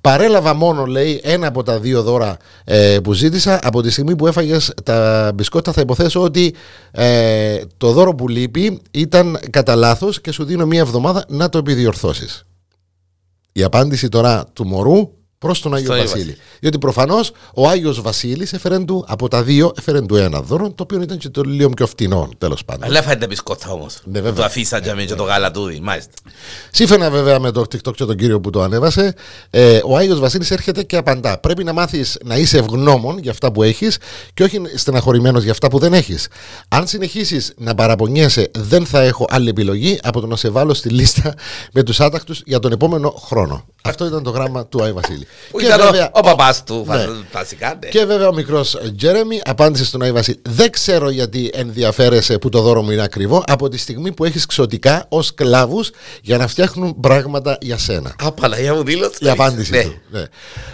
παρέλαβα μόνο, λέει, ένα από τα δύο δώρα ε, που ζήτησα. Από τη στιγμή που έφαγες τα μπισκότα, θα υποθέσω ότι ε, το δώρο που λείπει ήταν κατά λάθος και σου δίνω μία εβδομάδα να το επιδιορθώσεις. Η απάντηση τώρα του μωρού προς τον Άγιο Άγιος Βασίλη. Βασίλης. Διότι προφανώς ο Άγιος Βασίλης έφερε του από τα δύο, έφερε του ένα δώρο, το οποίο ήταν και το λίγο πιο φτηνό τέλος πάντων. Αλλά φάει τα μπισκότα όμως. Ναι, βέβαια. Το αφήσα για μένα και το γαλατούδι, μάλιστα. Σύμφωνα βέβαια με το TikTok και τον κύριο που το ανέβασε, ε, ο Άγιος Βασίλης έρχεται και απαντά. Πρέπει να μάθεις να είσαι ευγνώμων για αυτά που έχεις και όχι στεναχωρημένος για αυτά που δεν έχεις. Αν συνεχίσεις να παραπονιέσαι, δεν θα έχω άλλη επιλογή από το να σε βάλω στη λίστα με τους άτακτους για τον επόμενο χρόνο. Αυτό ήταν το γράμμα του Άγιο Βασίλη. Που ήταν ο- ο παπάς του, Ναι. βασικά, ναι. Και βέβαια ο μικρός Τζέρεμι απάντησε στον Άι Βασίλη. Δεν ξέρω γιατί ενδιαφέρεσαι που το δώρο μου είναι ακριβό από τη στιγμή που έχεις ξωτικά ως κλάβους για να φτιάχνουν πράγματα για σένα. Α, Παναγία μου δήλωσε. Η απάντηση Ναι. του. Ναι.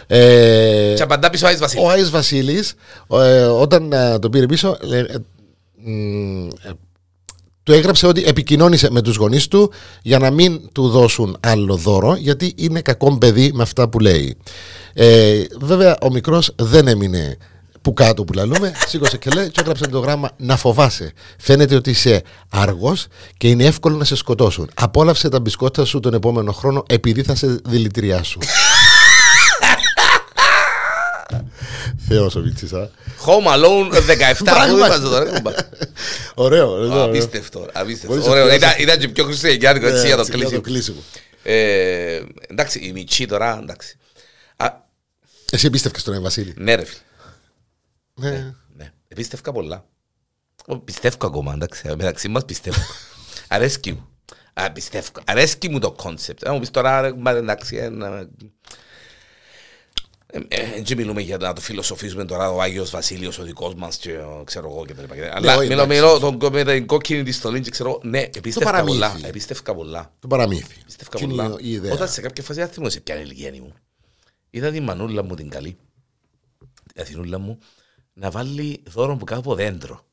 Ε, Και απαντά πίσω ο Άις Βασίλης. ο Άις Βασίλης ε, όταν ε, το πήρε πίσω ε, ε, μ, ε, του έγραψε ότι επικοινώνησε με τους γονείς του για να μην του δώσουν άλλο δώρο γιατί είναι κακό παιδί με αυτά που λέει. Ε, βέβαια ο μικρός δεν έμεινε που κάτω που λαλούμε, (laughs) σήκωσε και λέει και έγραψε το γράμμα να φοβάσαι. Φαίνεται ότι είσαι άργος και είναι εύκολο να σε σκοτώσουν. Απόλαυσε τα μπισκότα σου τον επόμενο χρόνο επειδή θα σε δηλητηριάσουν. (laughs) Θεός ο Μίτσης, α. Home Alone 17 που (laughs) Πράγματι. είπατε τώρα. κουμπά. Ωραίο, ωραίο. Απίστευτο, απίστευτο. Μπορείς Ωραίο. να Ήταν- πιάσεις. Ήταν και πιο χριστουγεννιάτικο έτσι για το Έτσι, κλείσιμο. κλείσιμο. Ε, Εντάξει, η Μιτσί τώρα, εντάξει. Α, Εσύ πίστευκες τον Άι Βασίλη. Ναι ρε φίλε. Ναι. Ναι, πίστευκα πολλά. Ω, Πιστεύω ακόμα, εντάξει, μεταξύ μας πιστεύω. (laughs) Αρέσκει μου. Α, πιστεύω. Αρέσκει μου το concept. Αν μου πεις τώρα, ρε, μα, εντάξει, ε, να- ε, ε, δεν μιλούμε για να το φιλοσοφίζουμε τώρα ο Άγιος Βασίλειος ο δικός μας και ο- ξέρω εγώ και τα λοιπά. Αλλά όχι, μιλώ, εντάξει. μιλώ τον- με την κόκκινη τη στολή και ξέρω, ναι, επίστευκα παραμύθι. πολλά. Επίστευκα πολλά. Το παραμύθι. Πιστεύω Τι είναι πολλά. η ιδέα; Όταν σε κάποια φάση άθιμο σε ποια ηλικία ήμουν. Είδα τη μανούλα μου την καλή, την Αθηνούλα μου, να βάλει δώρο που κάπου από δέντρο.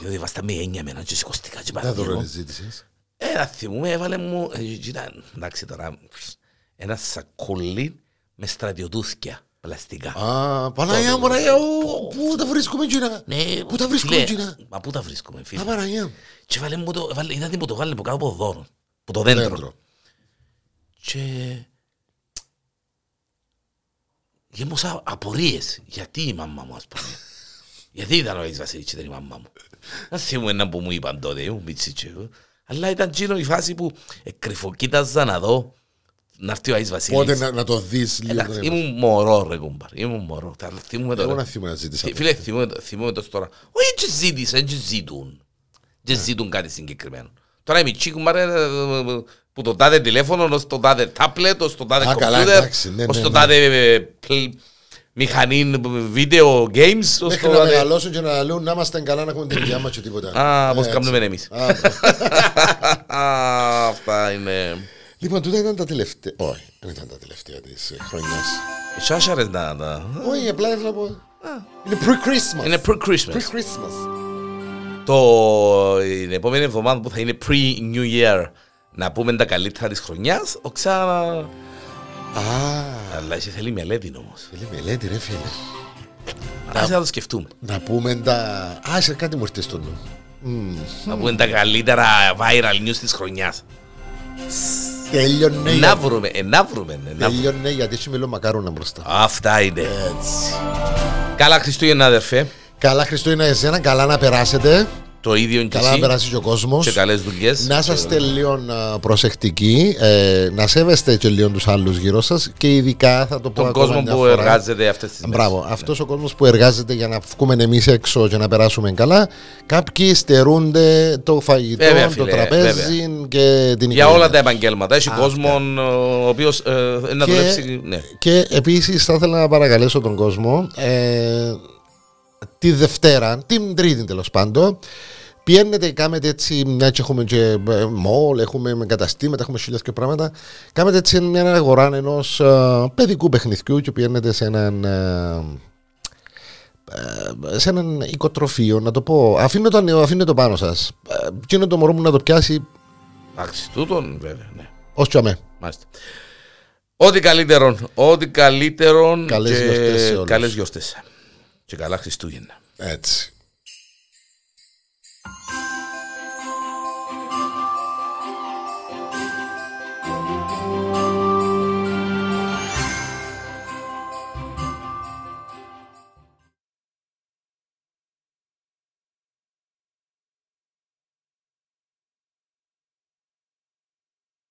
Διότι βάστα με έννοια με έναν και σηκωστικά και Δεν δώρο παραδείγμα. ζήτησες. Ε, να θυμούμε, έβαλε μου, ε, ήταν, εντάξει τώρα, ένας σακούλι με στρατιωτούθκια πλαστικά. Α, Παναγιά μου, Παναγιά μου, πού τα βρίσκουμε εκείνα. Ναι, Πού τα βρίσκουμε φίλε, εκείνα. Μα πού τα βρίσκουμε, φίλε. Α, Παναγιά μου. Και βάλε μου το, βάλε, είδα τι μου το βάλε που κάπου από δώρο. Που το δέντρο. Δέντρο. Και γέμωσα απορίες. Γιατί η μαμά μου, ας πούμε. (laughs) Γιατί ήταν ο Άγιος Βασίλης και ήταν η μαμά μου. Δεν θυμούμαι ένα που μου είπαν τότε, ήμουν πιτσίτσιο. εγώ. Αλλά ήταν εκείνο η φάση που εκκρυφοκοίταζα να δω να έρθει ο Άγιος Βασίλης. Πότε να, να το δεις λίγο. Εντάξει, τον- ήμουν μωρό ρε κουμπάρ, ήμουν μωρό. Τα θυμούμαι Εγώ να τώρα. θυμώ να ζήτησα. Φι- Φίλε, θυμούμαι το- θυμούμαι το τώρα. Όχι και ζήτησαν, και ζητούν. Και ζητούν κάτι συγκεκριμένο. Τώρα οι μητσί κουμπάρ ε, ε, ε, που το τάδε τηλέφωνο, ως το τάδε τάπλετ, ως το τάδε Α, καλά, κομπιούτερ, εντάξει, ναι, ως ναι, το ναι. τάδε ε, πλ- μηχανή βίντεο games, ως Μέχρι το να τάδε... μεγαλώσουν και να λέουν να είμαστε καλά να έχουμε την υγεία μας και τίποτα. Α, Ε, πώς έτσι. κάνουμε εμείς. Α, μπράβο. (laughs) Α, Αυτά είναι... Λοιπόν, τούτα ήταν τα τελευταία. Όχι, δεν ήταν τα τελευταία της χρονιάς. Σάσαρες να... να- Όχι, απλά ήθελα να πω. Είναι pre-Christmas. Είναι pre-Christmas. Pre-Christmas. Το, την επόμενη εβδομάδα που θα είναι pre-New Year να πούμε τα καλύτερα της χρονιάς, ο ξανά... Α, Αλλά εσύ θέλει μελέτη όμως. θέλει μελέτη, ρε φίλε. Ας να το σκεφτούμε. Να πούμε τα. Α, σε κάτι μου ήρθε στο νου. Μμμ. Να πούμε τα καλύτερα viral news της χρονιάς. Τέλειωνε. Να για- βρούμε, ε, να βρούμε. ε, να βρούμε. Τέλειωνε γιατί έχει μιλό μακάρονα μπροστά. Αυτά είναι. Έτσι. Καλά Χριστούγεννα αδερφέ. Καλά Χριστούγεννα εσένα, καλά να περάσετε. Το ίδιο και Καλά να εσύ. περάσει και ο κόσμος. Και καλές δουλειές. Να είσαστε λίγο α, προσεκτικοί, ε, να σέβεστε και λίγο τους άλλους γύρω σας και ειδικά θα το πω Τον ακόμα κόσμο μια που φορά. εργάζεται αυτές τις μέρες. Μπράβο, αυτός ο κόσμος που εργάζεται για να βγούμε εμείς έξω και να περάσουμε καλά. Κάποιοι στερούνται το φαγητό, Βέβαια, το φίλε, τραπέζι και την Για οικογένεια. όλα τα επαγγέλματα. Έχει κόσμο ο οποίος να Και- δουλέψει. Ναι. Και επίσης θα ήθελα να παρακαλέσω τον κόσμο ε, τη Δευτέρα, την Τρίτη τέλος πάντων. Πιένετε, κάνετε έτσι, μια και έχουμε και ε, μόλ, έχουμε με καταστήματα, έχουμε χιλιάδες και πράγματα. Κάνετε έτσι μια αγορά ενός παιδικού παιχνιδιού και πιένετε σε έναν. ε, ε, σε έναν οικοτροφείο, να το πω. Αφήνω το, αφήνω το πάνω σας. Και είναι το μωρό μου να το πιάσει Εντάξει, τούτον βέβαια. Ναι. ως τσαμέ. Μάλιστα. Ό,τι καλύτερον. Ό,τι καλύτερον. Καλές γιορτές σε όλους. Καλές γιορτές. Και καλά Χριστούγεννα. Έτσι.